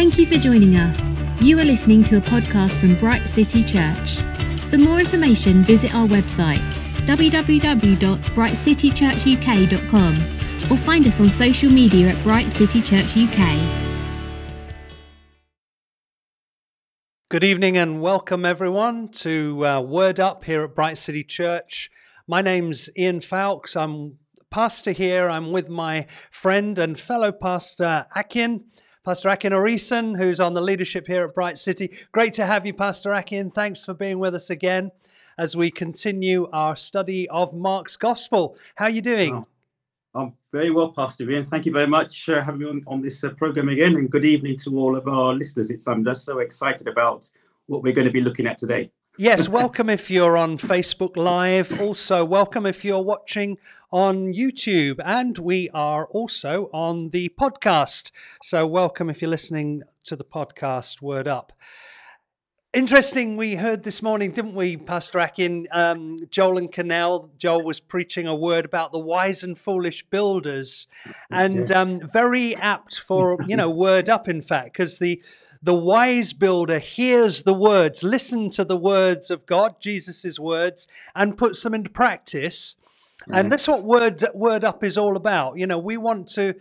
Thank you for joining us. You are listening to a podcast from Bright City Church. For more information, visit our website www.brightcitychurchuk.com or find us on social media at Bright City Church UK. Good evening and welcome everyone to uh, Word Up here at Bright City Church. My name's Ian Fowkes. I'm pastor here. I'm with my friend and fellow pastor Akin. Pastor Akin Orison, who's on the leadership here at Bright City. Great to have you, Pastor Akin. Thanks for being with us again as we continue our study of Mark's Gospel. How are you doing? Oh, I'm very well, Pastor Ian. Thank you very much for uh, having me on, on this uh, program again, and good evening to all of our listeners. It's I'm just so excited about what we're going to be looking at today. Yes, welcome if you're on Facebook Live. Also, welcome if you're watching on YouTube. And we are also on the podcast. So, welcome if you're listening to the podcast, Word Up. Interesting, we heard this morning, didn't we, Pastor Akin? Um, Joel and Canal. Joel was preaching a word about the wise and foolish builders, and Yes. um, very apt for you know word up, in fact, because the the wise builder hears the words, listen to the words of God, Jesus' words, and puts them into practice. And that's what word word up is all about. You know, we want to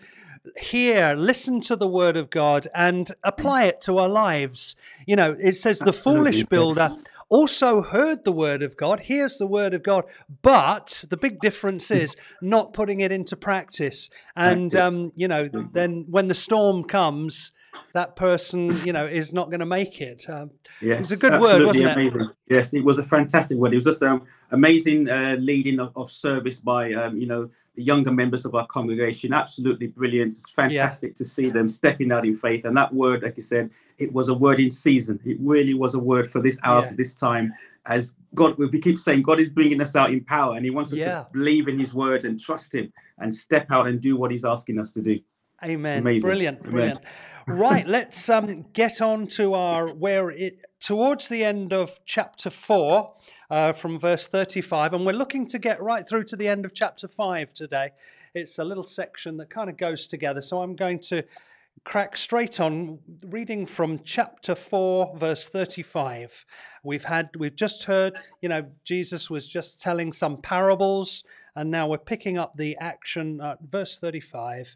hear, listen to the word of God and apply it to our lives. You know, it says the foolish builder also heard the word of God, hears the word of God, but the big difference is not putting it into practice. And Practice. um, you know, then when the storm comes, that person, you know, is not going to make it. Um, Yes, a good word, wasn't it? Yes, it was a fantastic word. It was just um, amazing uh, leading of, of service by um, you know the younger members of our congregation. Absolutely brilliant. It's fantastic to see them stepping out in faith. And that word, like you said, it was a word in season. It really was a word for this hour, Yeah. for this time. As God, we keep saying, God is bringing us out in power, and He wants us Yeah. to believe in His word and trust Him and step out and do what He's asking us to do. Amen. amazing. Brilliant. Amen. Brilliant. right. Let's um, get on to our where it towards the end of chapter four, uh, from verse thirty-five, and we're looking to get right through to the end of chapter five today. It's a little section that kind of goes together, so I'm going to crack straight on reading from chapter 4 verse 35 we've had we've just heard you know jesus was just telling some parables and now we're picking up the action at verse 35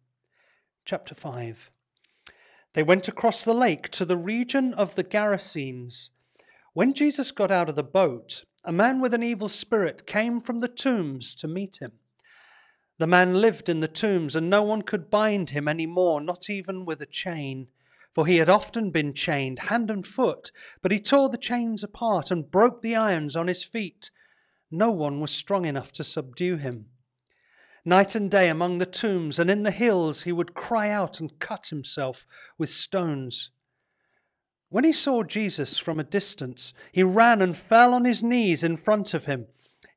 Chapter 5 They went across the lake to the region of the Gerasenes. When Jesus got out of the boat, a man with an evil spirit came from the tombs to meet him. The man lived in the tombs, and no one could bind him any more, not even with a chain. For he had often been chained hand and foot, but he tore the chains apart and broke the irons on his feet. No one was strong enough to subdue him. Night and day among the tombs and in the hills he would cry out and cut himself with stones. When he saw Jesus from a distance, he ran and fell on his knees in front of him.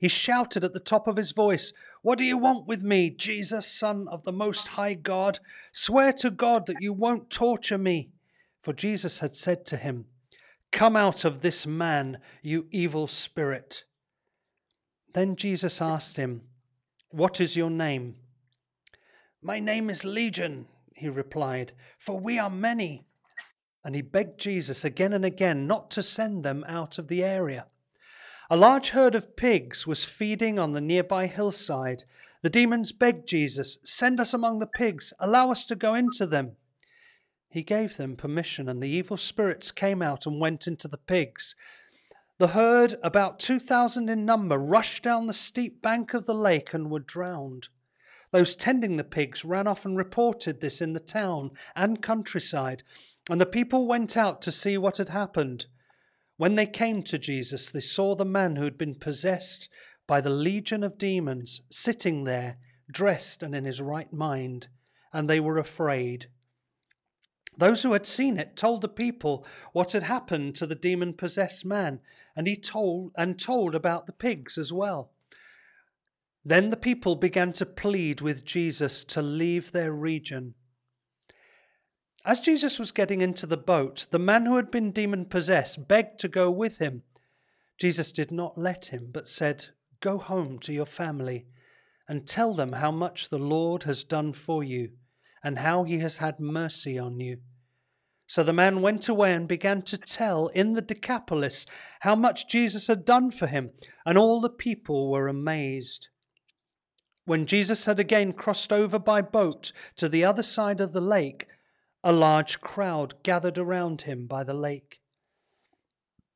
He shouted at the top of his voice, What do you want with me, Jesus, Son of the Most High God? Swear to God that you won't torture me. For Jesus had said to him, Come out of this man, you evil spirit. Then Jesus asked him, What is your name? My name is Legion, he replied, for we are many. And he begged Jesus again and again not to send them out of the area. A large herd of pigs was feeding on the nearby hillside. The demons begged Jesus, Send us among the pigs, allow us to go into them. he gave them permission, and the evil spirits came out and went into the pigs. The herd, about 2,000 in number, rushed down the steep bank of the lake and were drowned. Those tending the pigs ran off and reported this in the town and countryside, and the people went out to see what had happened. When they came to Jesus, they saw the man who had been possessed by the legion of demons sitting there, dressed and in his right mind, and they were afraid. Those who had seen it told the people what had happened to the demon possessed man, and he told and told about the pigs as well. Then the people began to plead with Jesus to leave their region. As Jesus was getting into the boat, the man who had been demon possessed begged to go with him. Jesus did not let him, but said, Go home to your family and tell them how much the Lord has done for you and how he has had mercy on you. So the man went away and began to tell in the Decapolis how much Jesus had done for him, and all the people were amazed. When Jesus had again crossed over by boat to the other side of the lake, a large crowd gathered around him by the lake.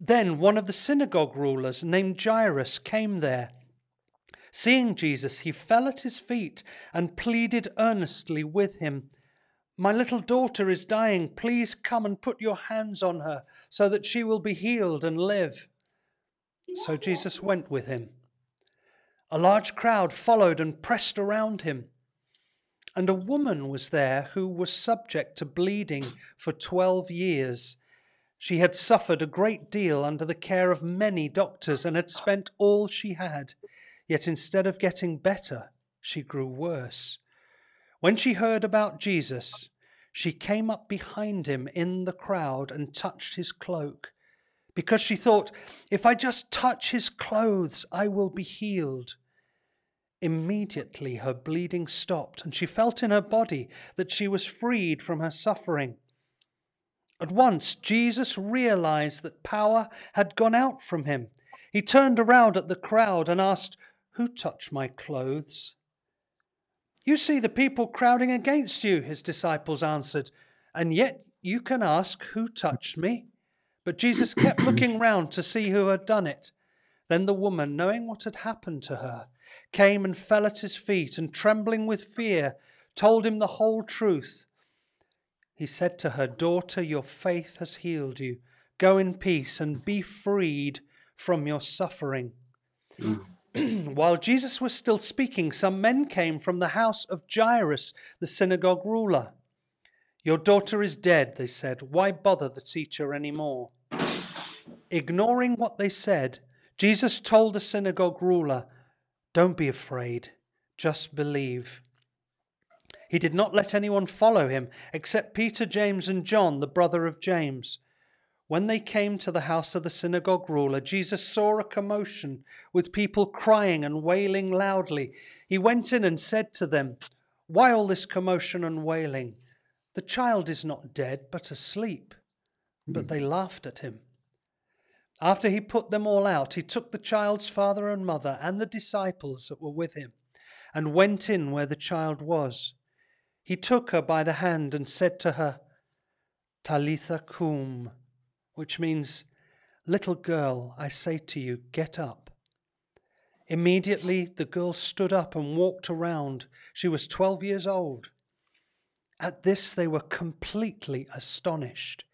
Then one of the synagogue rulers named Jairus came there. Seeing Jesus, he fell at his feet and pleaded earnestly with him. My little daughter is dying. Please come and put your hands on her so that she will be healed and live. So Jesus went with him. A large crowd followed and pressed around him. And a woman was there who was subject to bleeding for 12 years. She had suffered a great deal under the care of many doctors and had spent all she had. Yet instead of getting better, she grew worse. When she heard about Jesus, she came up behind him in the crowd and touched his cloak, because she thought, if I just touch his clothes, I will be healed. Immediately her bleeding stopped, and she felt in her body that she was freed from her suffering. At once, Jesus realized that power had gone out from him. He turned around at the crowd and asked, who touched my clothes? You see the people crowding against you, his disciples answered, and yet you can ask, Who touched me? But Jesus kept looking round to see who had done it. Then the woman, knowing what had happened to her, came and fell at his feet, and trembling with fear, told him the whole truth. He said to her, Daughter, your faith has healed you. Go in peace and be freed from your suffering. Mm. While Jesus was still speaking, some men came from the house of Jairus, the synagogue ruler. Your daughter is dead, they said. Why bother the teacher any more? Ignoring what they said, Jesus told the synagogue ruler, Don't be afraid, just believe. He did not let anyone follow him except Peter, James, and John, the brother of James. When they came to the house of the synagogue ruler, Jesus saw a commotion with people crying and wailing loudly. He went in and said to them, Why all this commotion and wailing? The child is not dead, but asleep. But hmm. they laughed at him. After he put them all out, he took the child's father and mother and the disciples that were with him and went in where the child was. He took her by the hand and said to her, Talitha cum which means, Little girl, I say to you, get up. Immediately the girl stood up and walked around. She was 12 years old. At this, they were completely astonished.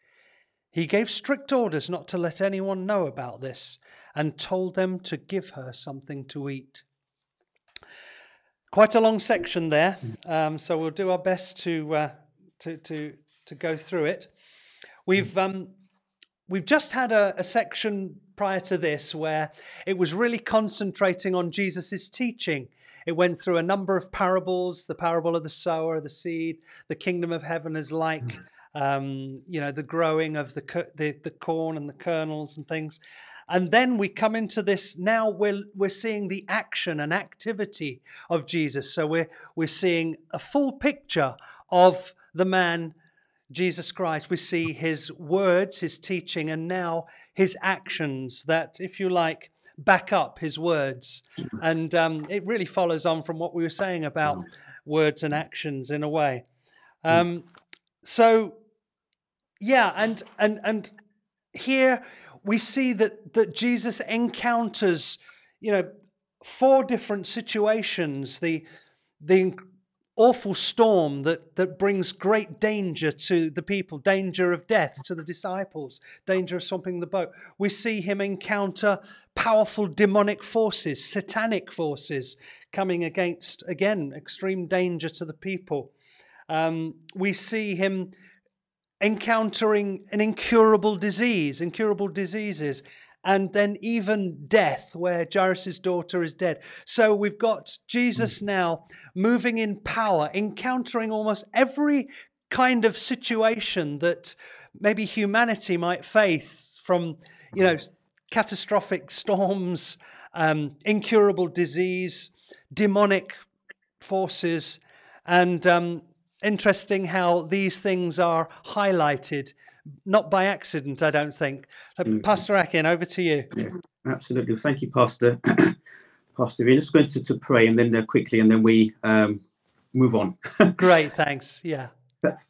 He gave strict orders not to let anyone know about this and told them to give her something to eat. Quite a long section there, um, so we'll do our best to, uh, to, to, to go through it. We've um, We've just had a, a, section prior to this where it was really concentrating on Jesus' teaching. It went through a number of parables the parable of the sower, the seed, the kingdom of heaven is like, mm. um, you know, the growing of the, the, the corn and the kernels and things. And then we come into this now we're, we're seeing the action and activity of Jesus. So we're, we're seeing a full picture of the man Jesus Christ, we see his words, his teaching, and now his actions that, if you like, back up his words. And um, it really follows on from what we were saying about words and actions in a way. Um, so Yeah, and and and here we see that that Jesus encounters, you know, four different situations. The the awful storm that, that brings great danger to the people, danger of death to the disciples, danger of swamping the boat. We see him encounter powerful demonic forces, satanic forces coming against, again, extreme danger to the people. Um, we see him encountering an incurable disease, incurable diseases, and then even death, where Jairus' daughter is dead. So we've got Jesus hmm. now moving in power, encountering almost every kind of situation that maybe humanity might face from, you know, catastrophic storms, um, incurable disease, demonic forces, and um, interesting how these things are highlighted, not by accident, I don't think. mm Pastor Akin, over to you. Yes, absolutely. Thank you, Pastor. Pastor, we're just going to, to pray and then uh, quickly, and then we um, move on. Great, thanks. Yeah.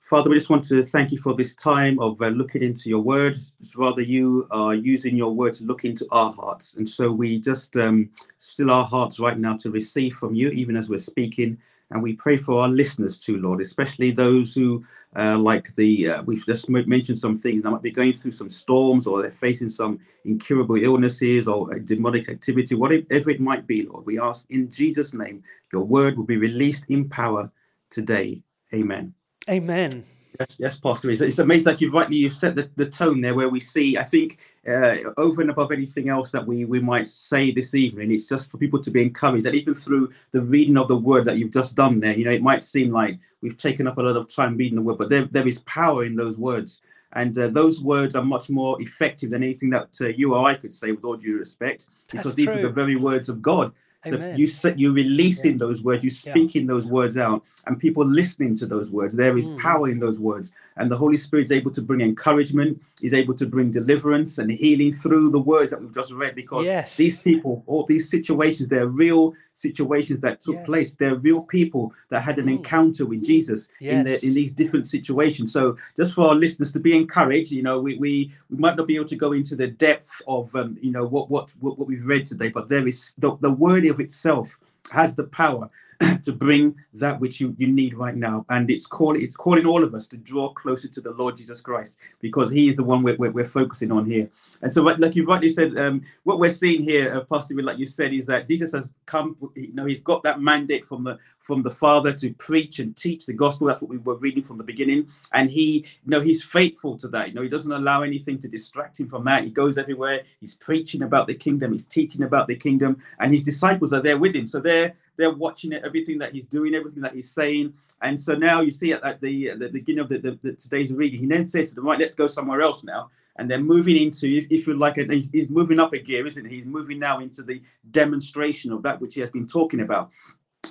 Father, we just want to thank you for this time of uh, looking into your word. Rather, you are using your word to look into our hearts. And so we just um, still our hearts right now to receive from you, even as we're speaking. And we pray for our listeners too, Lord, especially those who, uh, like the, uh, we've just mentioned some things, they might be going through some storms or they're facing some incurable illnesses or demonic activity, whatever it might be, Lord. We ask in Jesus' name, your word will be released in power today. Amen. Amen. Yes, yes, Pastor. It's, it's amazing that you've rightly you've set the, the tone there where we see, I think, uh, over and above anything else that we, we might say this evening, it's just for people to be encouraged that even through the reading of the word that you've just done there, you know, it might seem like we've taken up a lot of time reading the word, but there, there is power in those words. And uh, those words are much more effective than anything that uh, you or I could say, with all due respect, because That's these true. are the very words of God. So Amen. you set you releasing yeah. those words, you're speaking yeah. those words out, and people listening to those words. There is mm. power in those words, and the Holy Spirit is able to bring encouragement. Is able to bring deliverance and healing through the words that we've just read. Because yes. these people, all these situations, they're real situations that took yes. place. They're real people that had an mm. encounter with Jesus yes. in the, in these different situations. So just for our listeners to be encouraged, you know, we we, we might not be able to go into the depth of um, you know what, what what what we've read today, but there is the, the word of itself has the power to bring that which you, you need right now. And it's calling it's calling all of us to draw closer to the Lord Jesus Christ because He is the one we're, we're, we're focusing on here. And so, like you rightly said, um, what we're seeing here, uh, Pastor, like you said, is that Jesus has come. You know, He's got that mandate from the from the Father to preach and teach the gospel. That's what we were reading from the beginning. And He, you know, He's faithful to that. You know, He doesn't allow anything to distract Him from that. He goes everywhere. He's preaching about the kingdom. He's teaching about the kingdom, and His disciples are there with Him. So they're they're watching it, everything that He's doing, everything that He's saying. And so now you see at, the, at the beginning of the, the, the, today's reading, He then says to them, "Right, let's go somewhere else now." and they're moving into, if, if you like, he's, he's moving up a gear, isn't he? He's moving now into the demonstration of that which he has been talking about.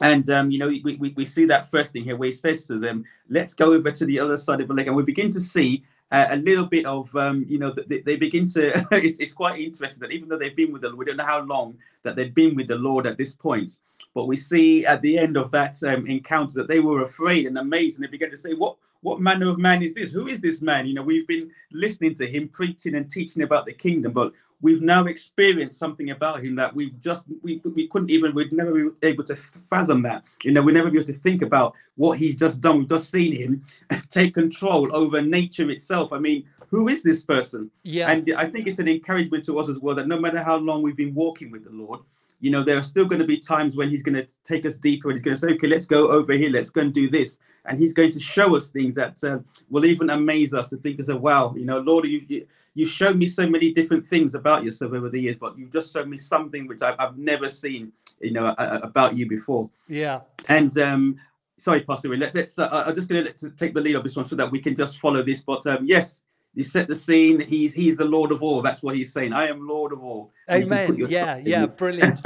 And um, you know, we, we, we see that first thing here where he says to them, "Let's go over to the other side of the lake," and we begin to see uh, a little bit of um, you know they, they begin to. it's, it's quite interesting that even though they've been with the Lord, we don't know how long that they've been with the Lord at this point. But we see at the end of that um, encounter that they were afraid and amazed, and they began to say, "What what manner of man is this? Who is this man?" You know, we've been listening to him preaching and teaching about the kingdom, but we've now experienced something about him that we just we, we couldn't even we'd never be able to fathom that. You know, we'd never be able to think about what he's just done. We've just seen him take control over nature itself. I mean, who is this person? Yeah. And I think it's an encouragement to us as well that no matter how long we've been walking with the Lord, you know, there are still going to be times when he's going to take us deeper and he's going to say, okay, let's go over here, let's go and do this. And he's going to show us things that uh, will even amaze us to think as a wow, you know, Lord, you, you, you've shown me so many different things about yourself over the years, but you've just shown me something which I've, I've never seen, you know, uh, about you before. Yeah. And um, sorry, Pastor, let's, let's uh, I'm just going to take the lead on this one so that we can just follow this. But um, yes, you set the scene. He's he's the Lord of all. That's what he's saying. I am Lord of all Amen. Yeah, yeah, brilliant.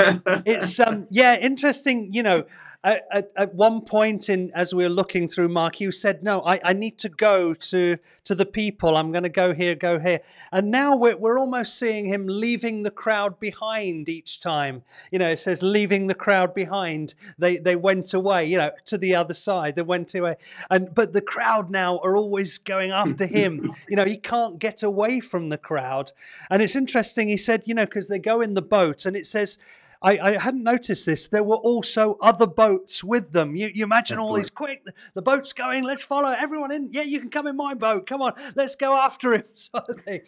it's um, yeah, interesting. You know, at, at, one point in as we were looking through Mark, you said, "No, I, I need to go to to the people. I'm going to go here, go here." And now we're we're almost seeing him leaving the crowd behind each time. You know, it says leaving the crowd behind. They they went away. You know, to the other side. They went away, and but the crowd now are always going after him. you know, he can't get away from the crowd. And it's interesting. He said, you know, because they go in the boat, and it says I, I, hadn't noticed this. There were also other boats with them. You, you imagine That's all right. these quick, the boat's going, let's follow everyone in. Yeah, you can come in my boat. Come on, let's go after him, sort of thing.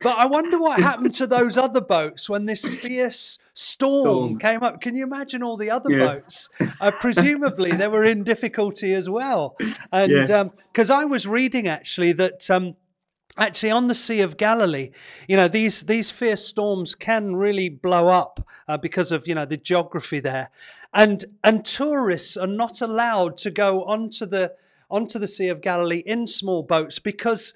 But I wonder what happened to those other boats when this fierce storm, storm. came up. Can you imagine all the other yes. boats? Uh, presumably, they were in difficulty as well. And because yes. um, I was reading actually that. Um, actually on the sea of galilee you know these these fierce storms can really blow up uh, because of you know the geography there and and tourists are not allowed to go onto the onto the sea of galilee in small boats because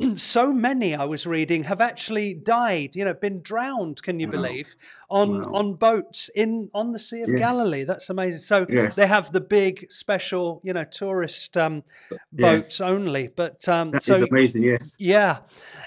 so many I was reading have actually died, you know, been drowned, can you wow. believe, on wow. on boats in on the Sea of yes. Galilee. That's amazing. So yes. they have the big special, you know, tourist um, boats yes. only. But um, that so, is amazing. Yes. Yeah.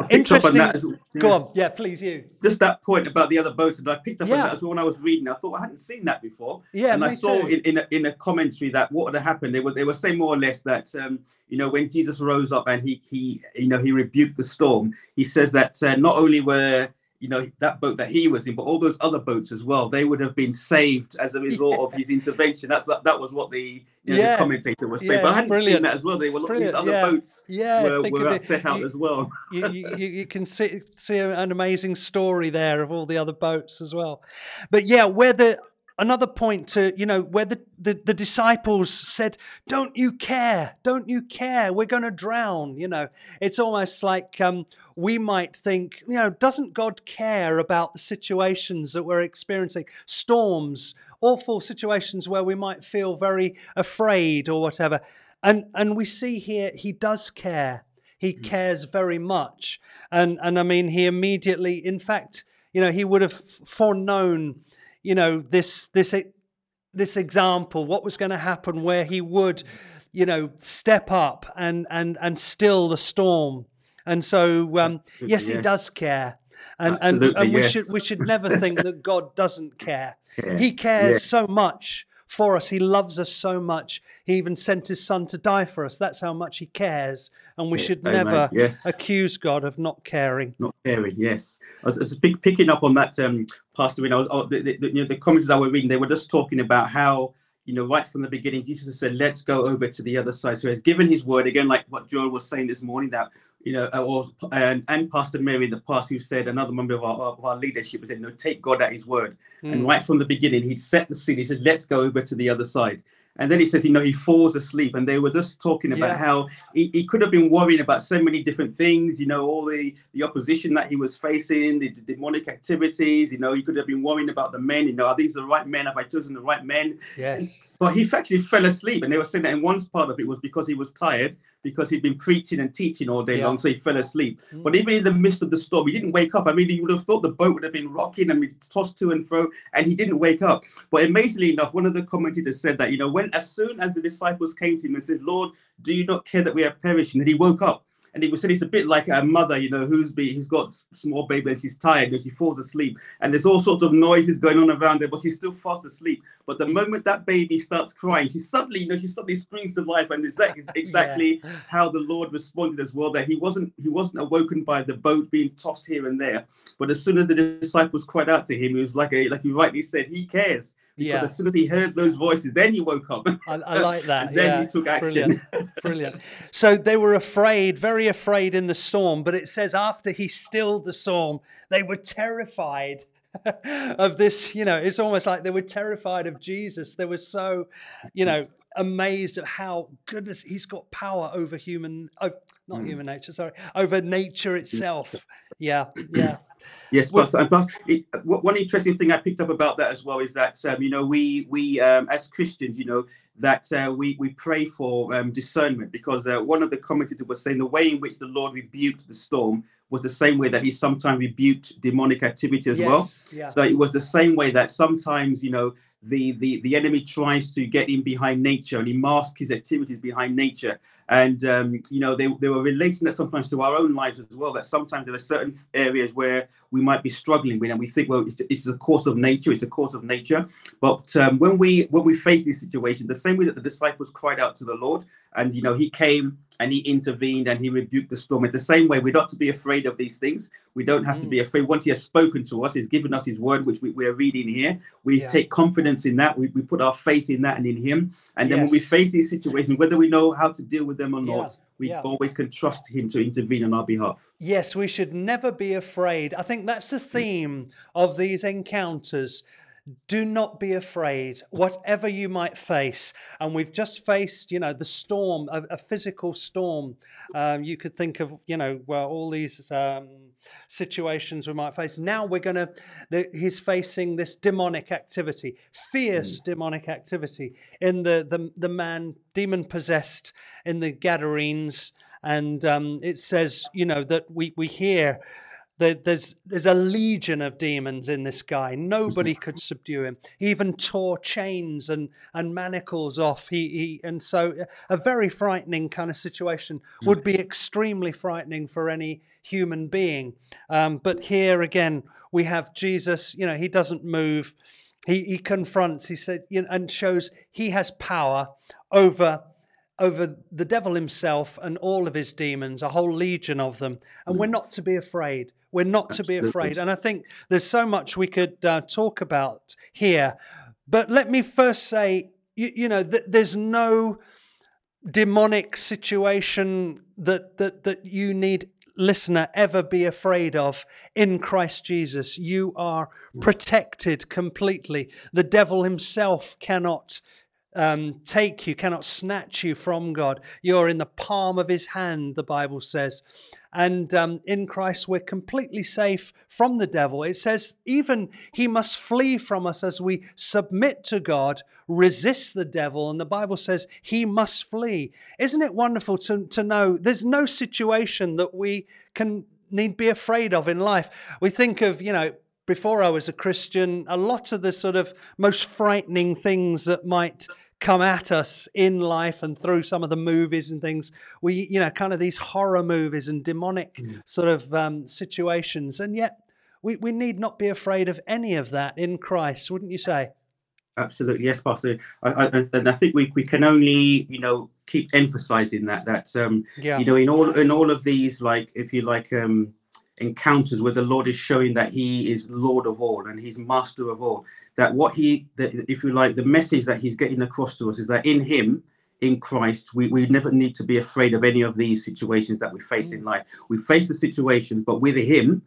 Interesting. As, Go on. Yeah, please. You. Just that point about the other boats, and I picked up yeah. on that as well when I was reading. I thought I hadn't seen that before. Yeah. And I saw too. in in a, in a, commentary that what had happened. They were they were saying more or less that um, you know when Jesus rose up and he he you know he rebuked the storm. He says that uh, not only were you know that boat that he was in, but all those other boats as well, they would have been saved as a result yeah. of his intervention. That's what that was what the, you know, yeah. the commentator was saying. Yeah, but I hadn't brilliant. seen that as well. They were these other yeah. boats yeah, were, were set out you, as well. you, you, you, can see see an amazing story there of all the other boats as well. But yeah, where the another point to you know where the, the, the, disciples said don't you care? Don't you care? We're going to drown you know. It's almost like um, we might think you know doesn't god care about the situations that we're experiencing? Storms awful situations where we might feel very afraid or whatever. And and we see here he does care. He mm. cares very much. And and i mean he immediately in fact you know he would have foreknown you know this this this example what was going to happen where he would you know step up and and and still the storm and so um, yes, yes, he does care and and, and we yes. should we should never think that god doesn't care yeah. he cares yes. so much for us. He loves us so much. He even sent his son to die for us. That's how much he cares. And we yes, should amen. never yes. accuse God of not caring. Not caring, yes. I was, I was picking up on that, um, Pastor Win. I was, oh, the, the, the, you know, the comments I were reading, they were just talking about how you know, right from the beginning, Jesus has said, let's go over to the other side. So he's given his word again, like what Joel was saying this morning, that, you know, or, and, and Pastor Mary in the past, who said, another member of our, of our leadership was said, no, take God at his word. Mm. And hmm. right from the beginning, he'd set the scene. He said, let's go over to the other side. And then he says, you know, he falls asleep. And they were just talking about yeah. how he, he, could have been worrying about so many different things, you know, all the, the opposition that he was facing, the, the, demonic activities, you know, he could have been worrying about the men, you know, are these the right men? Have I chosen the right men? Yes. But he actually fell asleep. And they were saying that in one part of it was because he was tired because he'd been preaching and teaching all day yeah. long, so he fell asleep. Mm. But even in the midst of the storm, he didn't wake up. I mean, he would have thought the boat would have been rocking and tossed to and fro, and he didn't wake up. But amazingly enough, one of the commentators said that, you know, when as soon as the disciples came to him and said, Lord, do you not care that we are perishing? And he woke up and he was said it's a bit like a mother, you know, who's be who's got small baby and she's tired and she falls asleep, and there's all sorts of noises going on around her, but she's still fast asleep. But the moment that baby starts crying, she suddenly, you know, she suddenly springs to life, and is that is exactly yeah. how the Lord responded as well. That he wasn't he wasn't awoken by the boat being tossed here and there, but as soon as the disciples cried out to him, he was like a like you rightly said, he cares. Because yeah. as soon as he heard those voices, then he woke up. I, I like that. then yeah. he took action. Brilliant. Brilliant. So they were afraid, very afraid in the storm. But it says after he stilled the storm, they were terrified of this. You know, it's almost like they were terrified of Jesus. They were so, you know, amazed at how goodness he's got power over human, oh, not mm. human nature, sorry, over nature itself. Yeah, yeah. Yes, Pastor. And Pastor, it, one interesting thing I picked up about that as well is that um, you know we we um, as Christians, you know, that uh, we we pray for um, discernment because uh, one of the commentators was saying the way in which the Lord rebuked the storm was the same way that he sometimes rebuked demonic activity as yes, well. Yeah. So it was the same way that sometimes, you know, the, the, the enemy tries to get in behind nature and he masks his activities behind nature. And, um, you know, they, they were relating that sometimes to our own lives as well, that sometimes there are certain areas where we might be struggling with and we think, well, it's, it's the course of nature, it's the course of nature. But um, when we when we face this situation, the same way that the disciples cried out to the Lord and, you know, he came and he intervened and he rebuked the storm. It's the same way we're not to be afraid of these things. We don't have mm. to be afraid. Once he has spoken to us, he's given us his word, which we, we are reading here. We yeah. take confidence in that. We, we put our faith in that and in him. And then yes. when we face these situations, whether we know how to deal with them or yeah. not, we yeah. always can trust him to intervene on our behalf. Yes, we should never be afraid. I think that's the theme of these encounters do not be afraid, whatever you might face. And we've just faced, you know, the storm, a, a physical storm. Um, you could think of, you know, well, all these um, situations we might face. Now we're going to, he's facing this demonic activity, fierce mm. demonic activity in the, the, the man demon possessed in the Gadarenes. And um, it says, you know, that we, we hear there's there's a legion of demons in this guy. Nobody could subdue him. He even tore chains and, and manacles off. He, he and so a very frightening kind of situation would be extremely frightening for any human being. Um, but here again, we have Jesus. You know, he doesn't move. He he confronts. He said you know, and shows he has power over over the devil himself and all of his demons, a whole legion of them. And we're not to be afraid. We're not Absolutely. to be afraid. And I think there's so much we could uh, talk about here. But let me first say, you, you know, that there's no demonic situation that, that, that you need listener ever be afraid of in Christ Jesus. You are protected completely. The devil himself cannot um, take you, cannot snatch you from God. You're in the palm of his hand, the Bible says. And um, in Christ, we're completely safe from the devil. It says, even he must flee from us as we submit to God, resist the devil. And the Bible says he must flee. Isn't it wonderful to, to know there's no situation that we can need be afraid of in life? We think of, you know, before I was a Christian, a lot of the sort of most frightening things that might come at us in life and through some of the movies and things, we, you know, kind of these horror movies and demonic mm. sort of um, situations. And yet, we, we need not be afraid of any of that in Christ, wouldn't you say? Absolutely, yes, Pastor. I, I, and I think we, we can only, you know, keep emphasizing that that um, yeah. you know, in all in all of these, like if you like, um, encounters where the Lord is showing that He is Lord of all and He's Master of all. That what He, that if you like, the message that He's getting across to us is that in Him, in Christ, we, we never need to be afraid of any of these situations that we face in mm. life. We face the situations, but with Him,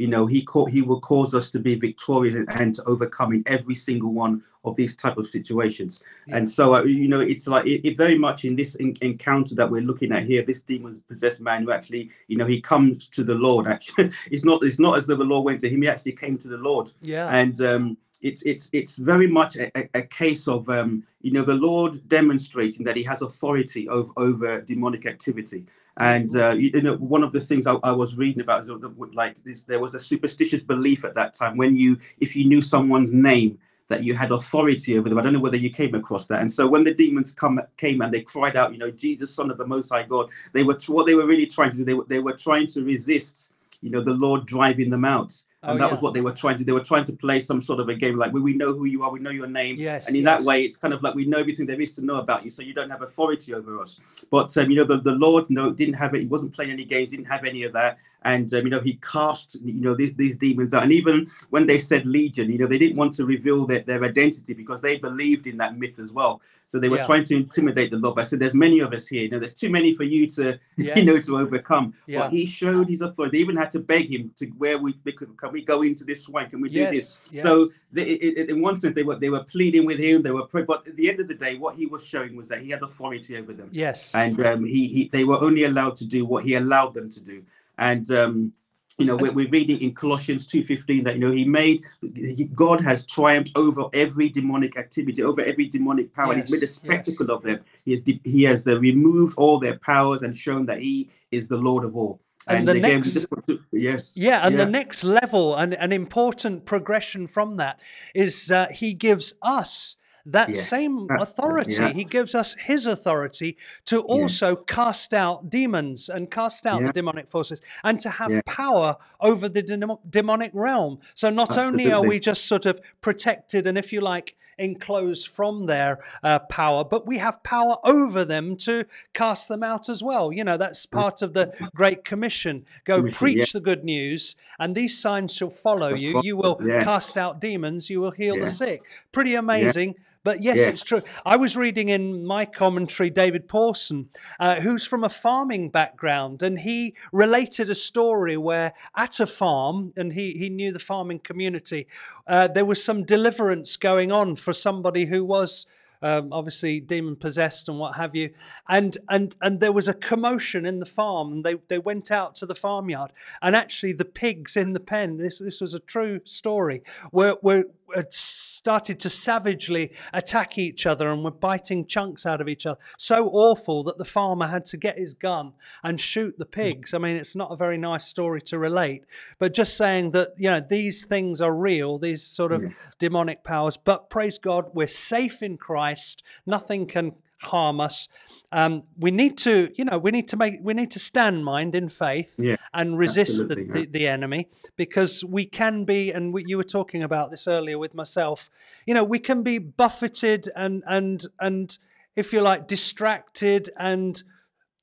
you know, He caught, He will cause us to be victorious and to overcome in every single one of these type of situations. Yeah. And so, uh, you know, it's like it, it very much in this in, encounter that we're looking at here, this demon possessed man who actually, you know, he comes to the Lord. Actually, it's not it's not as though the Lord went to him; he actually came to the Lord. Yeah. And um, it's it's it's very much a, a, a case of um, you know the Lord demonstrating that He has authority over over demonic activity. And uh, you know, one of the things I, I was reading about is like this, there was a superstitious belief at that time when you, if you knew someone's name, that you had authority over them. I don't know whether you came across that. And so when the demons come came and they cried out, you know, Jesus, Son of the Most High God, they were what they were really trying to do. They were, they were trying to resist, you know, the Lord driving them out. And oh, that yeah. was what they were trying to. They were trying to play some sort of a game, like where we know who you are, we know your name, yes, and in yes. that way, it's kind of like we know everything there is to know about you, so you don't have authority over us. But um, you know, the, the Lord, no, didn't have it. He wasn't playing any games, didn't have any of that and um, you know he cast you know these, these, demons out. And even when they said legion you know they didn't want to reveal their, their identity because they believed in that myth as well. So they were yeah. trying to intimidate the lord i said there's many of us here. You know there's too many for you to yes. you know to overcome. Yeah. but he showed his authority. They even had to beg him to where we can we go into this swine? Can we do yes. this yeah. so they, it, in one sense they were they were pleading with him. They were but at the end of the day what he was showing was that he had authority over them. Yes. And um, he, he they were only allowed to do what he allowed them to do and um, you know we're, we're reading in colossians 2.15 that you know he made he, god has triumphed over every demonic activity over every demonic power yes, he's made a spectacle yes. of them he has he has uh, removed all their powers and shown that he is the lord of all And, And, the again, next to, yes. Yeah, and yeah, the next level, and an important progression from that, is uh, he gives us that Yes, same authority. yeah. He gives us his authority to also cast out demons and cast out the demonic forces and to have Yeah. power over the demo- demonic realm. So not only are we just sort of protected and, if you like, enclosed from their uh, power, but we have power over them to cast them out as well. You know, that's part of the Great Commission. Go Commission, preach yeah. the good news, and these signs shall follow you. You will yes. cast out demons, you will heal the sick. Pretty amazing. But yes, it's true. I was reading in my commentary David Pawson, uh, who's from a farming background, and he related a story where at a farm, and he, he knew the farming community, uh, there was some deliverance going on for somebody who was um, obviously demon possessed and what have you, and and and there was a commotion in the farm, and they they went out to the farmyard, and actually the pigs in the pen. This this was a true story. Were were had started to savagely attack each other and were biting chunks out of each other. So awful that the farmer had to get his gun and shoot the pigs. I mean, it's not a very nice story to relate, but just saying that you know these things are real. These sort of demonic powers. But praise God, we're safe in Christ. Nothing can harm us. Um, we need to, you know, we need to make, we need to stand mind in faith Yeah, and resist the, absolutely, the, the enemy because we can be, and we, you were talking about this earlier with myself. You know, we can be buffeted and and and if you like, distracted and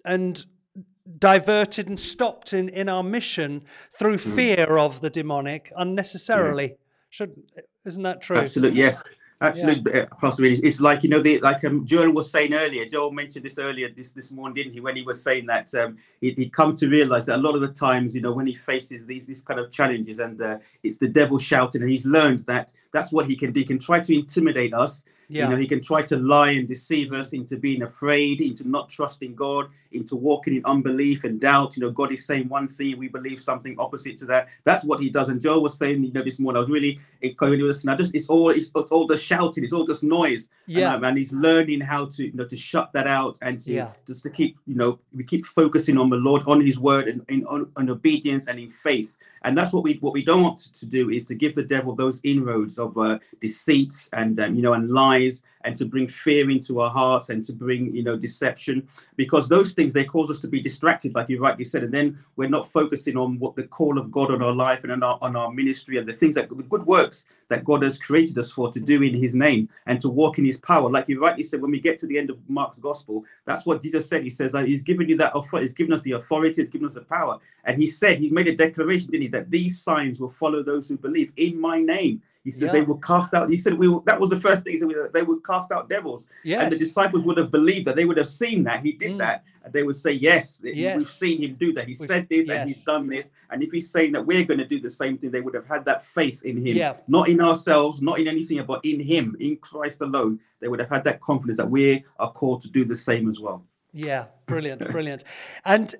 and diverted and stopped in, in our mission through Mm. fear of the demonic unnecessarily. Should isn't that true? Absolutely, yes. Absolutely, uh, Pastor. It's like you know, the, like um, Joel was saying earlier. Joel mentioned this earlier this this morning, didn't he? When he was saying that um, he, he'd come to realize that a lot of the times, you know, when he faces these these kind of challenges, and uh, it's the devil shouting, and he's learned that that's what he can do. He can try to intimidate us. Yeah. You know, he can try to lie and deceive us into being afraid, into not trusting God, into walking in unbelief and doubt. You know, God is saying one thing, we believe something opposite to that. That's what he does. And Joel was saying, you know, this morning, I was really encouraged listening. I just, it's all, it's, it's all the shouting, it's all just noise. Yeah. And, um, and he's learning how to, you know, to shut that out and to Yeah. just to keep, you know, we keep focusing on the Lord, on His word, and in on, on obedience and in faith. And that's what we what we don't want to do is to give the devil those inroads of uh, deceit and um, you know and lies and to bring fear into our hearts and to bring you know deception. Because those things they cause us to be distracted like you rightly said. And then we're not focusing on what the call of god on our life and on our, on our ministry and the things that the good works that god has created us for to do in his name and to walk in his power. Like you rightly said when we get to the end of mark's gospel that's what jesus said. He says he's given you that authority he's given us the authority he's given us the power. And he said he made a declaration didn't he that these signs will follow those who believe in my name he says Yeah. they will cast out. He said we will, that was the first thing he said. They would cast out devils, and the disciples would have believed that. They would have seen that he did Mm. that, and they would say, "Yes, Yes. we've seen him do that. He We've- said this, yes. and he's done this." And if he's saying that we're going to do the same thing, they would have had that faith in him, Yeah. not in ourselves, not in anything, but in him, in Christ alone. They would have had that confidence that we are called to do the same as well. Yeah, brilliant, brilliant. And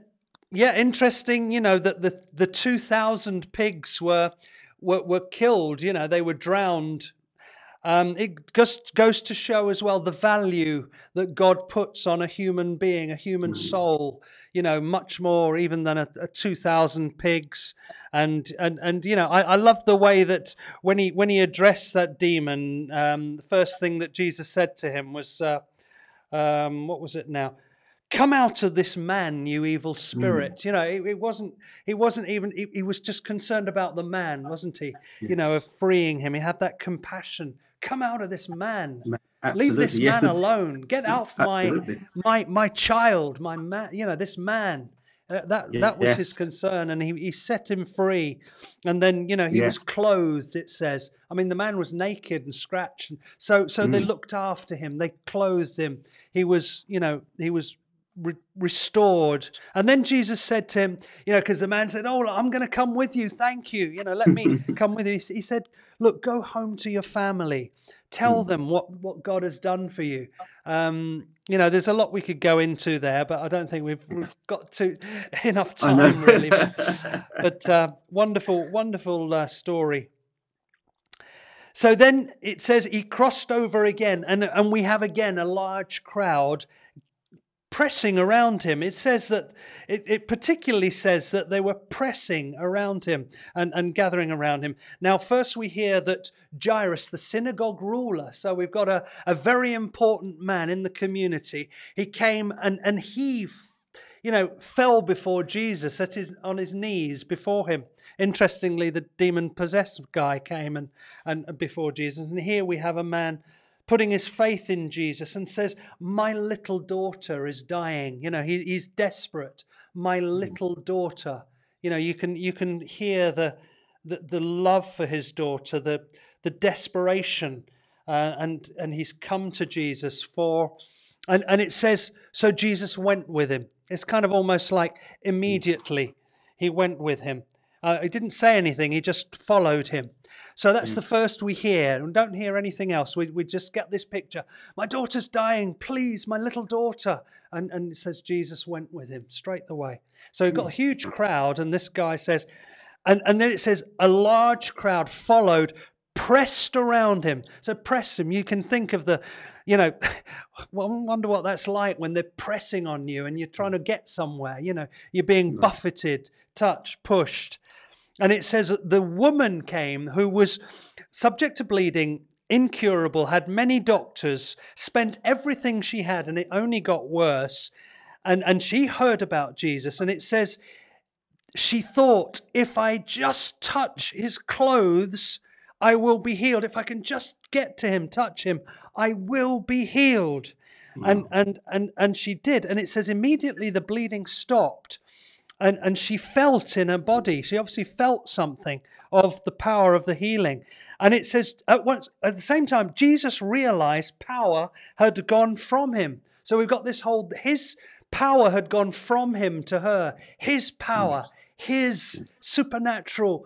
yeah, interesting, you know, that the the 2000 pigs were were were killed, you know, they were drowned. Um, it just goes to show as well the value that God puts on a human being, a human soul. You know, much more even than a, a two thousand pigs. And and and you know, I, I love the way that when he when he addressed that demon, um, the first thing that Jesus said to him was, uh, um, what was it now? Come out of this man, you evil spirit. You know, it, it wasn't. He wasn't even. He, he was just concerned about the man, wasn't he? You know, of freeing him. He had that compassion. Come out of this man. Leave this Yes, man the- alone. Get out my Absolutely. my my child, my man. You know, this man. Uh, that that was his concern, and he, he set him free. And then you know he was clothed. It says. I mean, the man was naked and scratched. And so so they Mm. looked after him. They clothed him. He was you know he was re- restored. And then Jesus said to him, you know, because the man said, "Oh, I'm going to come with you. Thank you. You know, let me come with you." He said, "Look, go home to your family. Tell Mm. them what what God has done for you." Um, you know, there's a lot we could go into there, but I don't think we've, we've got to enough time really. But, but uh, wonderful, wonderful uh, story. So then it says he crossed over again, and, and we have again a large crowd pressing around him. It says that, it, it, particularly says that they were pressing around him and, and gathering around him. Now, first we hear that Jairus, the synagogue ruler, so we've got a, a very important man in the community, he came and, and he, you know, fell before Jesus at his, on his knees before him. Interestingly, the demon possessed guy came and, and before Jesus. And here we have a man putting his faith in Jesus and says, My little daughter is dying. You know, he, he's desperate. My hmm. little daughter. You know, you can you can hear the the, the love for his daughter, the the desperation, uh, and and he's come to Jesus for, and and it says so. Jesus went with him. It's kind of almost like immediately he went with him. Uh, he didn't say anything. He just followed him. So that's the mm. first we hear. And don't hear anything else. We, we just get this picture. My daughter's dying. Please, my little daughter. And, and it says Jesus went with him straight away. So we've got a mm. huge crowd. And this guy says, and, and then it says, a large crowd followed, pressed around him. So press him. You can think of the, you know, I wonder what that's like when they're pressing on you and you're trying to get somewhere. You know, you're being buffeted, touched, pushed. And it says that the woman came who was subject to bleeding, incurable, had many doctors, spent everything she had, and it only got worse. And, and she heard about Jesus, and it says she thought, if I just touch his clothes, I will be healed. If I can just get to him, touch him, I will be healed. Wow. And, and, and, and she did. And it says immediately the bleeding stopped and, and she felt in her body, she obviously felt something of the power of the healing. And it says at once at the same time, Jesus realized power had gone from him. So we've got this whole his power had gone from him to her. His power, his supernatural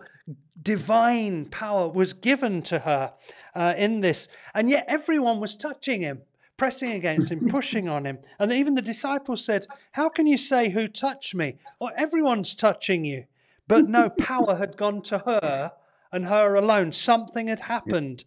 divine power was given to her uh, in this. And yet everyone was touching him pressing against him, pushing on him. And even the disciples said, How can you say, Who touched me? Well, everyone's touching you. But no, power had gone to her and her alone. Something had happened.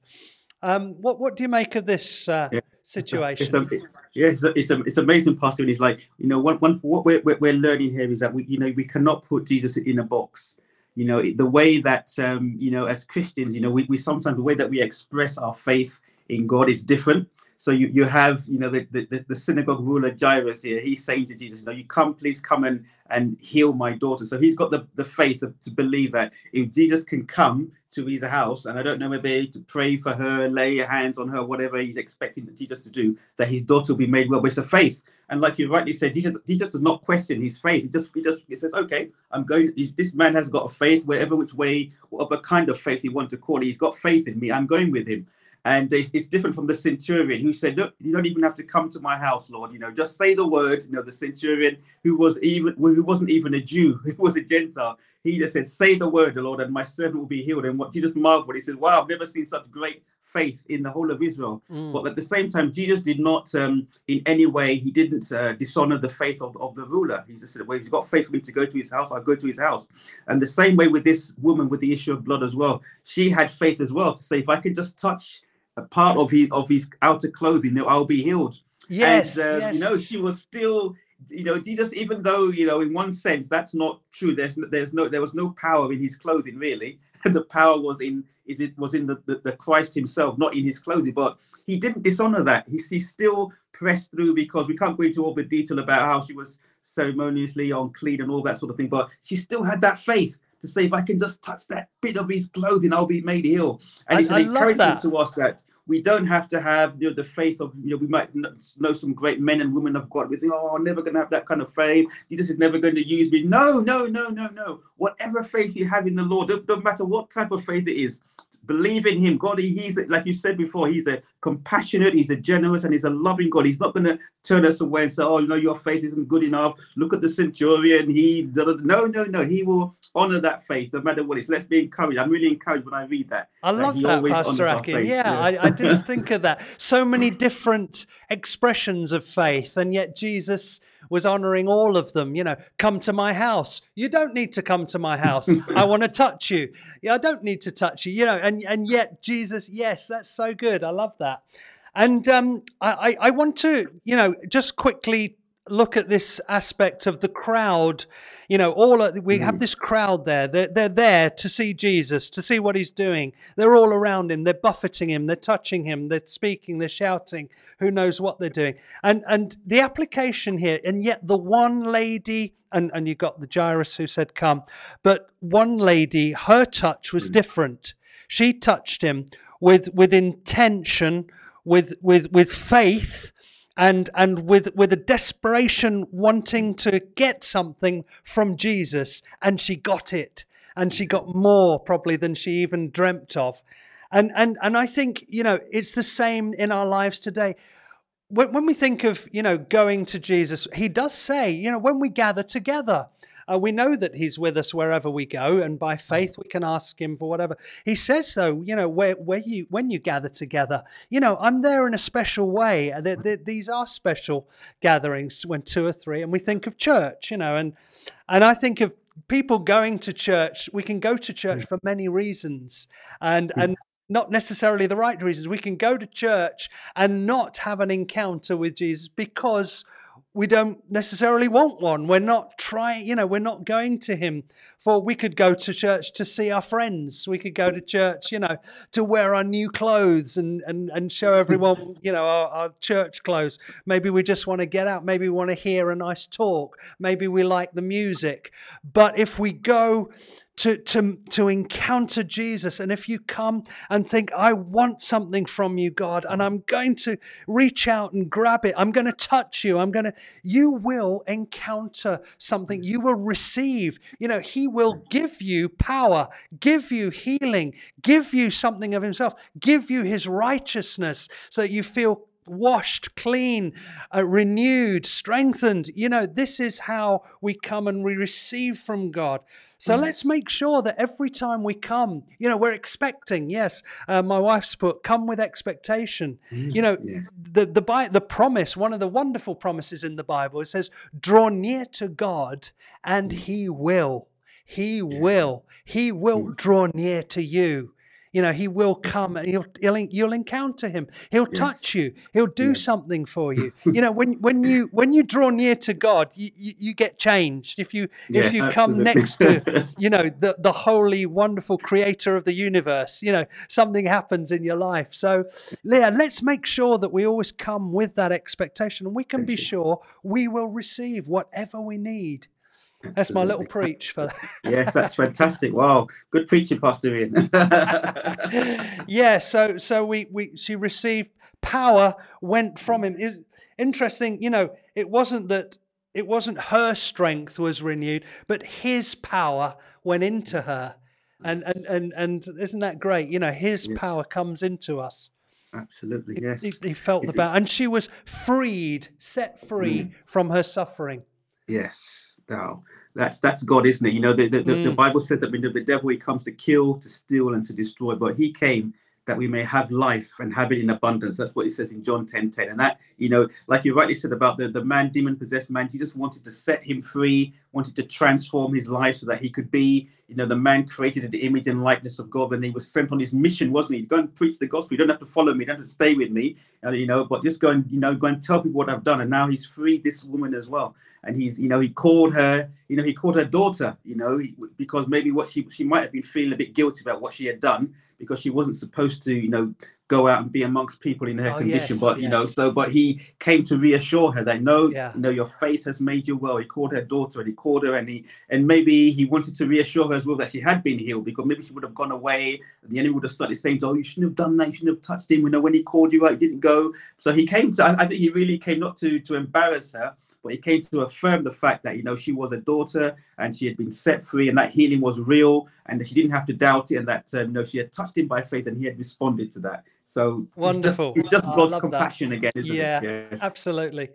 Um, what, what do you make of this uh, yeah. situation? It's a, yeah, it's, a, it's, a, it's amazing, Pastor. And he's like, you know, one, one, what we're, we're learning here is that we, you know, we cannot put Jesus in a box you know the way that um, you know as christians you know we, we sometimes the way that we express our faith in god is different so you, you have, you know, the, the, the synagogue ruler Jairus here. He's saying to Jesus, you know, you come, please come and, and heal my daughter. So he's got the, the faith of, to believe that if Jesus can come to his house, and I don't know maybe to pray for her, lay hands on her, whatever he's expecting Jesus to do, that his daughter will be made well. But it's a faith. And like you rightly said, Jesus, Jesus does not question his faith. He just he just he says, okay, I'm going. This man has got a faith, whatever which way, whatever kind of faith he wants to call it. He's got faith in me. I'm going with him. And it's, it's, different from the centurion who said, Look, you don't even have to come to my house, Lord. You know, just say the word. You know, the centurion who was even who wasn't even a Jew, who was a Gentile, he just said, Say the word, Lord, and my servant will be healed. And what Jesus marveled, he said, Wow, I've never seen such great faith in the whole of Israel. Mm. But at the same time, Jesus did not um, in any way, he didn't uh, dishonor the faith of, of the ruler. He just said, Well, he's got faith for me to go to his house, I'll go to his house. And the same way with this woman with the issue of blood as well. She had faith as well to say, if I can just touch a part of his of his outer clothing, that I'll be healed. Yes, and, uh, yes. you know, she was still, you know, Jesus. Even though you know, in one sense, that's not true. There's there's no there was no power in his clothing really. the power was in is it was in the, the, the Christ himself, not in his clothing. But he didn't dishonor that. He, he still pressed through because we can't go into all the detail about how she was ceremoniously unclean and all that sort of thing. But she still had that faith to say, if I can just touch that bit of his clothing, I'll be made heal. And I, it's an encouragement to us that we don't have to have you know, the faith of, you know, we might know some great men and women of God. We think, oh, I'm never going to have that kind of faith. Jesus is never going to use me. No, no, no, no, no. Whatever faith you have in the Lord, don't, don't matter what type of faith it is, believe in him. God, he's like you said before, he's a compassionate, he's a generous, and he's a loving God. He's not going to turn us away and say, Oh, you know, your faith isn't good enough. Look at the centurion. He no, no, no. He will honor that faith no matter what it is. Let's be encouraged. I'm really encouraged when I read that. I love that, Pastor Akin. Yeah, yes. I, I didn't think of that. So many different expressions of faith, and yet Jesus was honoring all of them. You know, come to my house. You don't need to come to my house. I want to touch you. Yeah, I don't need to touch you. You know, and and yet Jesus, yes, that's so good. I love that. And um, I I want to you know just quickly look at this aspect of the crowd. You know, all of, we have hmm. this crowd there. They're, they're there to see Jesus, to see what he's doing. They're all around him. They're buffeting him. They're touching him. They're speaking. They're shouting. Who knows what they're doing? And and the application here, and yet the one lady, and and you got the Jairus who said, "Come," but one lady, her touch was hmm. different. She touched him with with intention, with with with faith and and with with a desperation wanting to get something from Jesus and she got it. And she got more probably than she even dreamt of. And and and I think you know it's the same in our lives today when, when we think of you know going to Jesus he does say you know when we gather together uh, we know that He's with us wherever we go, and by faith we can ask Him for whatever. He says, though, you know, where, where you when you gather together, you know, I'm there in a special way. these are special gatherings when two or three, and we think of church, you know, and and I think of people going to church. We can go to church mm. for many reasons, and mm. and not necessarily the right reasons. We can go to church and not have an encounter with Jesus because we don't necessarily want one. We're not trying, you know, we're not going to him for we could go to church to see our friends. We could go to church, you know, to wear our new clothes and and, and show everyone, you know, our, our church clothes. Maybe we just want to get out. Maybe we want to hear a nice talk. Maybe we like the music. But if we go to, to, to encounter Jesus. And if you come and think, I want something from you, God, and I'm going to reach out and grab it, I'm going to touch you, I'm going to, you will encounter something. You will receive, you know, He will give you power, give you healing, give you something of Himself, give you His righteousness so that you feel washed clean, uh, renewed, strengthened. You know, this is how we come and we receive from God. So yes. let's make sure that every time we come, you know, we're expecting. Yes, uh, my wife's put, "Come with expectation." Mm, you know, yes. the the the promise. One of the wonderful promises in the Bible. It says, "Draw near to God, and mm. He will." He yeah. will. He will mm. draw near to you. You know, he will mm-hmm. come and he'll, he'll you'll encounter him. He'll yes. touch you. He'll do yes. something for you. you know, when when you when you draw near to God, you, you, you get changed. If you yeah, if you absolutely. come next to, you know, the the holy, wonderful creator of the universe, you know, something happens in your life. So, Leah, let's make sure that we always come with that expectation and we can Thank be you. sure we will receive whatever we need that's my little preach for that. yes, that's fantastic. Wow, good preaching, Pastor Ian. yeah, so so we we she received power went from him. Is interesting, you know, it wasn't that it wasn't her strength was renewed, but his power went into her. And and and and isn't that great? You know, his yes. power comes into us. Absolutely, yes. He, he felt the power, and she was freed, set free mm. from her suffering. Yes thou. That's that's God, isn't it? You know, the the, mm. the Bible says that the devil he comes to kill, to steal, and to destroy, but he came that we may have life and have it in abundance. That's what it says in John 10 10. And that, you know, like you rightly said about the, the man, demon possessed man, Jesus wanted to set him free, wanted to transform his life so that he could be, you know, the man created in the image and likeness of God. And he was sent on his mission, wasn't he? Go and preach the gospel. You don't have to follow me, you don't have to stay with me, uh, you know, but just go and, you know, go and tell people what I've done. And now he's freed this woman as well. And he's, you know, he called her, you know, he called her daughter, you know, because maybe what she she might have been feeling a bit guilty about what she had done because she wasn't supposed to, you know, go out and be amongst people in her oh, condition. Yes, but yes. you know, so but he came to reassure her that no, yeah. you know, your faith has made you well. He called her daughter and he called her and he and maybe he wanted to reassure her as well that she had been healed because maybe she would have gone away and the enemy would have started saying, Oh, you shouldn't have done that, you shouldn't have touched him. You know, when he called you out, he didn't go. So he came to I, I think he really came not to to embarrass her, but he came to affirm the fact that you know she was a daughter and she had been set free and that healing was real and that she didn't have to doubt it and that um, you know she had touched him by faith and he had responded to that. So wonderful it's just, it's just god's compassion that. again isn't yeah, it yes. absolutely.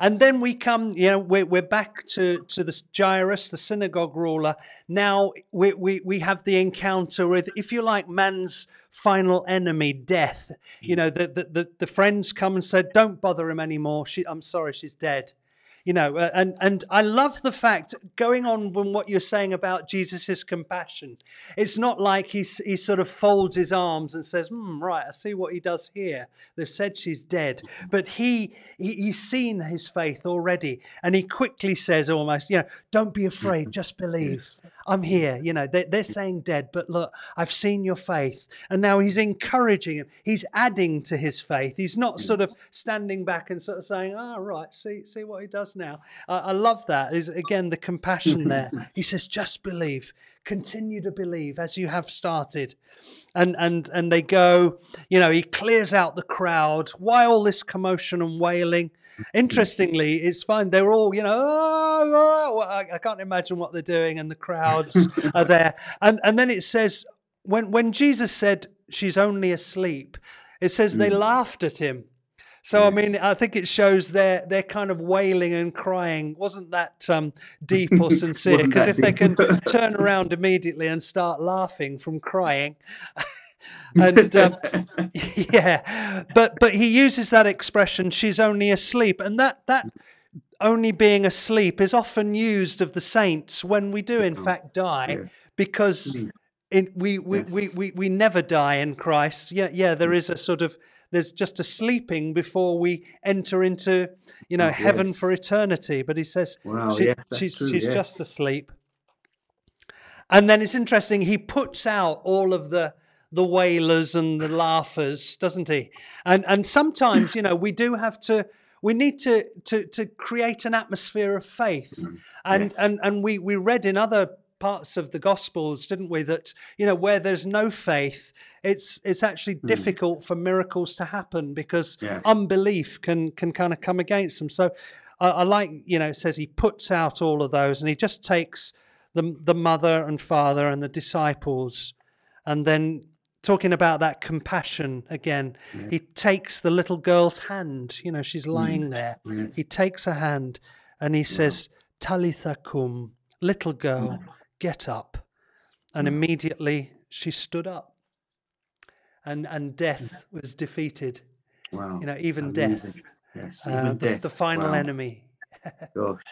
And then we come you know we're, we're back to to the jairus the synagogue ruler. Now we, we we have the encounter with if you like man's final enemy death. You mm. know the the, the, the friends come and said don't bother him anymore. She, i'm sorry she's dead you know, uh, and and I love the fact going on from what you're saying about Jesus' compassion. It's not like he he sort of folds his arms and says, hmm, "Right, I see what he does here." They've said she's dead, but he, he he's seen his faith already, and he quickly says, almost, you know, "Don't be afraid, just believe." I'm here. You know, they're, they're saying dead, but look, I've seen your faith. And now he's encouraging him. He's adding to his faith. He's not sort of standing back and sort of saying, oh, right, see, see what he does now. Uh, I love that. Is again, the compassion there. He says, just believe continue to believe as you have started and and and they go you know he clears out the crowd why all this commotion and wailing interestingly it's fine they're all you know oh, oh, I, I can't imagine what they're doing and the crowds are there and and then it says when when jesus said she's only asleep it says they mm. laughed at him so I mean, I think it shows their their kind of wailing and crying. Wasn't that um, deep or sincere. Because if they can turn around immediately and start laughing from crying, and um, yeah, but but he uses that expression, "She's only asleep," and that that only being asleep is often used of the saints when we do in fact die, because. In, we, we, yes. we, we, we never die in Christ. Yeah, yeah, there is a sort of there's just a sleeping before we enter into, you know, oh, heaven for eternity. But he says wow, she, yes, she, she's yes. just asleep. And then it's interesting, he puts out all of the the wailers and the laughers, doesn't he? And and sometimes, you know, we do have to we need to to to create an atmosphere of faith. Mm, and yes. and and we we read in other parts of the gospels didn't we that you know where there's no faith it's it's actually mm. difficult for miracles to happen because yes. unbelief can can kind of come against them so I, I, like you know it says he puts out all of those and he just takes the the mother and father and the disciples and then talking about that compassion again yeah. he takes the little girl's hand you know she's hmm. lying there yes. he takes her hand and he says talitha cum little girl Get up. And hmm. immediately she stood up. And, and death was defeated. Wow. You know, even Amazing. death. Yes, uh, even the, death. the final wow. enemy. Gosh.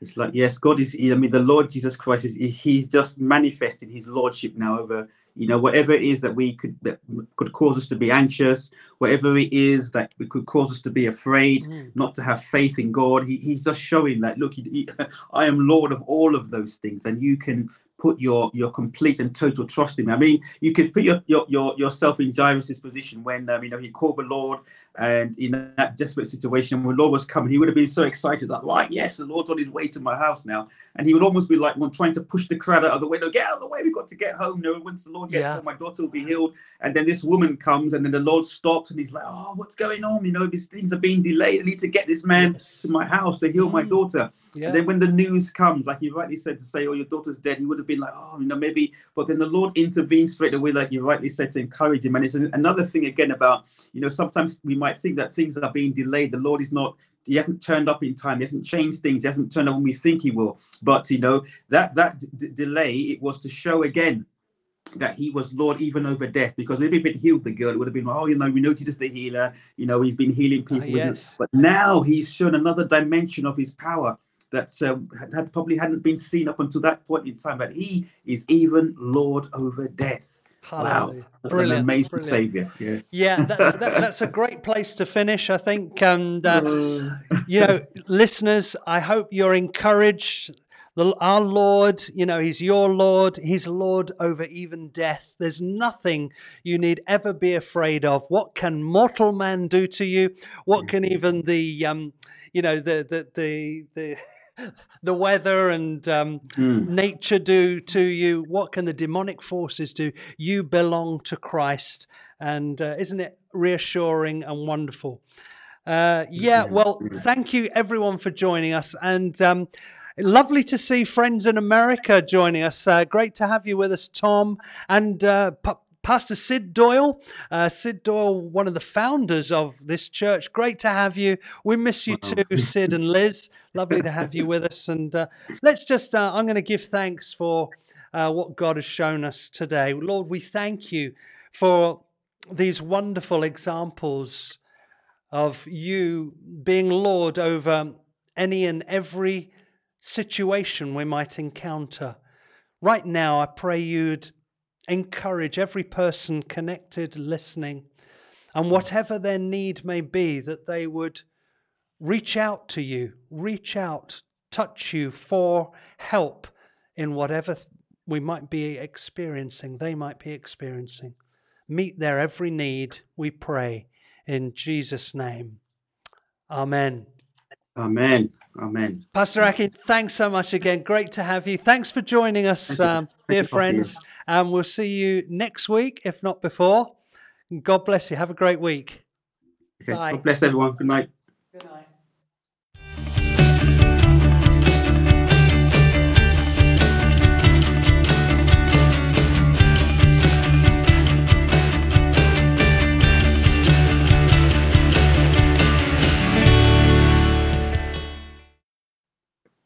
It's like, yes, God is, I mean, the Lord Jesus Christ is, he's just manifesting his lordship now over you know whatever it is that we could that could cause us to be anxious whatever it is that we could cause us to be afraid mm. not to have faith in god he, he's just showing that look he, he, i am lord of all of those things and you can put your your complete and total trust in me. I mean, you could put your, your, your yourself in Jairus's position when um, you know he called the Lord, and in that desperate situation when the Lord was coming, he would have been so excited that like, yes, the Lord's on his way to my house now, and he would almost be like one trying to push the crowd out of the window, get out of the way, we've got to get home. No, once the Lord gets yeah. home, my daughter will be healed. And then this woman comes, and then the Lord stops, and he's like, oh, what's going on? You know, these things are being delayed. I need to get this man yes. to my house to heal mm. my daughter. Yeah. And then when the news comes, like you rightly said, to say, "Oh, your daughter's dead," he would have been like, "Oh, you know, maybe." But then the Lord intervenes straight away, like you rightly said, to encourage him. And it's another thing again about, you know, sometimes we might think that things are being delayed. The Lord is not. He hasn't turned up in time. He hasn't changed things. He hasn't turned up when we think he will. But you know that that d- delay it was to show again that he was Lord even over death. Because maybe if it healed the girl, it would have been, oh, you know, we know Jesus the healer. You know, he's been healing people. Uh, yes. But now he's shown another dimension of his power that uh, had probably hadn't been seen up until that point in time. But he is even Lord over death. Hallelujah. Wow, brilliant, an amazing brilliant. savior. Yes. Yeah, that's that, that's a great place to finish, I think. And uh, you know, listeners, I hope you're encouraged. The, our Lord, you know, He's your Lord. He's Lord over even death. There's nothing you need ever be afraid of. What can mortal man do to you? What can even the, um, you know, the the the the the weather and um, mm. nature do to you? What can the demonic forces do? You belong to Christ. And uh, isn't it reassuring and wonderful? Uh, yeah, well, thank you everyone for joining us. And um, lovely to see friends in America joining us. Uh, great to have you with us, Tom. And uh, Pastor Sid Doyle. Uh, Sid Doyle, one of the founders of this church. Great to have you. We miss you too, Sid and Liz. Lovely to have you with us. And uh, let's just, uh, I'm going to give thanks for uh, what God has shown us today. Lord, we thank you for these wonderful examples of you being Lord over any and every situation we might encounter. Right now, I pray you'd encourage every person connected, listening, and whatever their need may be, that they would reach out to you, reach out, touch you for help in whatever we might be experiencing, they might be experiencing. Meet their every need, we pray, in Jesus' name. Amen. Amen. Amen. Pastor Aki, thanks so much again. Great to have you. Thanks for joining us, um, dear friends. And um, we'll see you next week, if not before. God bless you. Have a great week. Okay. Bye. God bless everyone. Good night. Good night.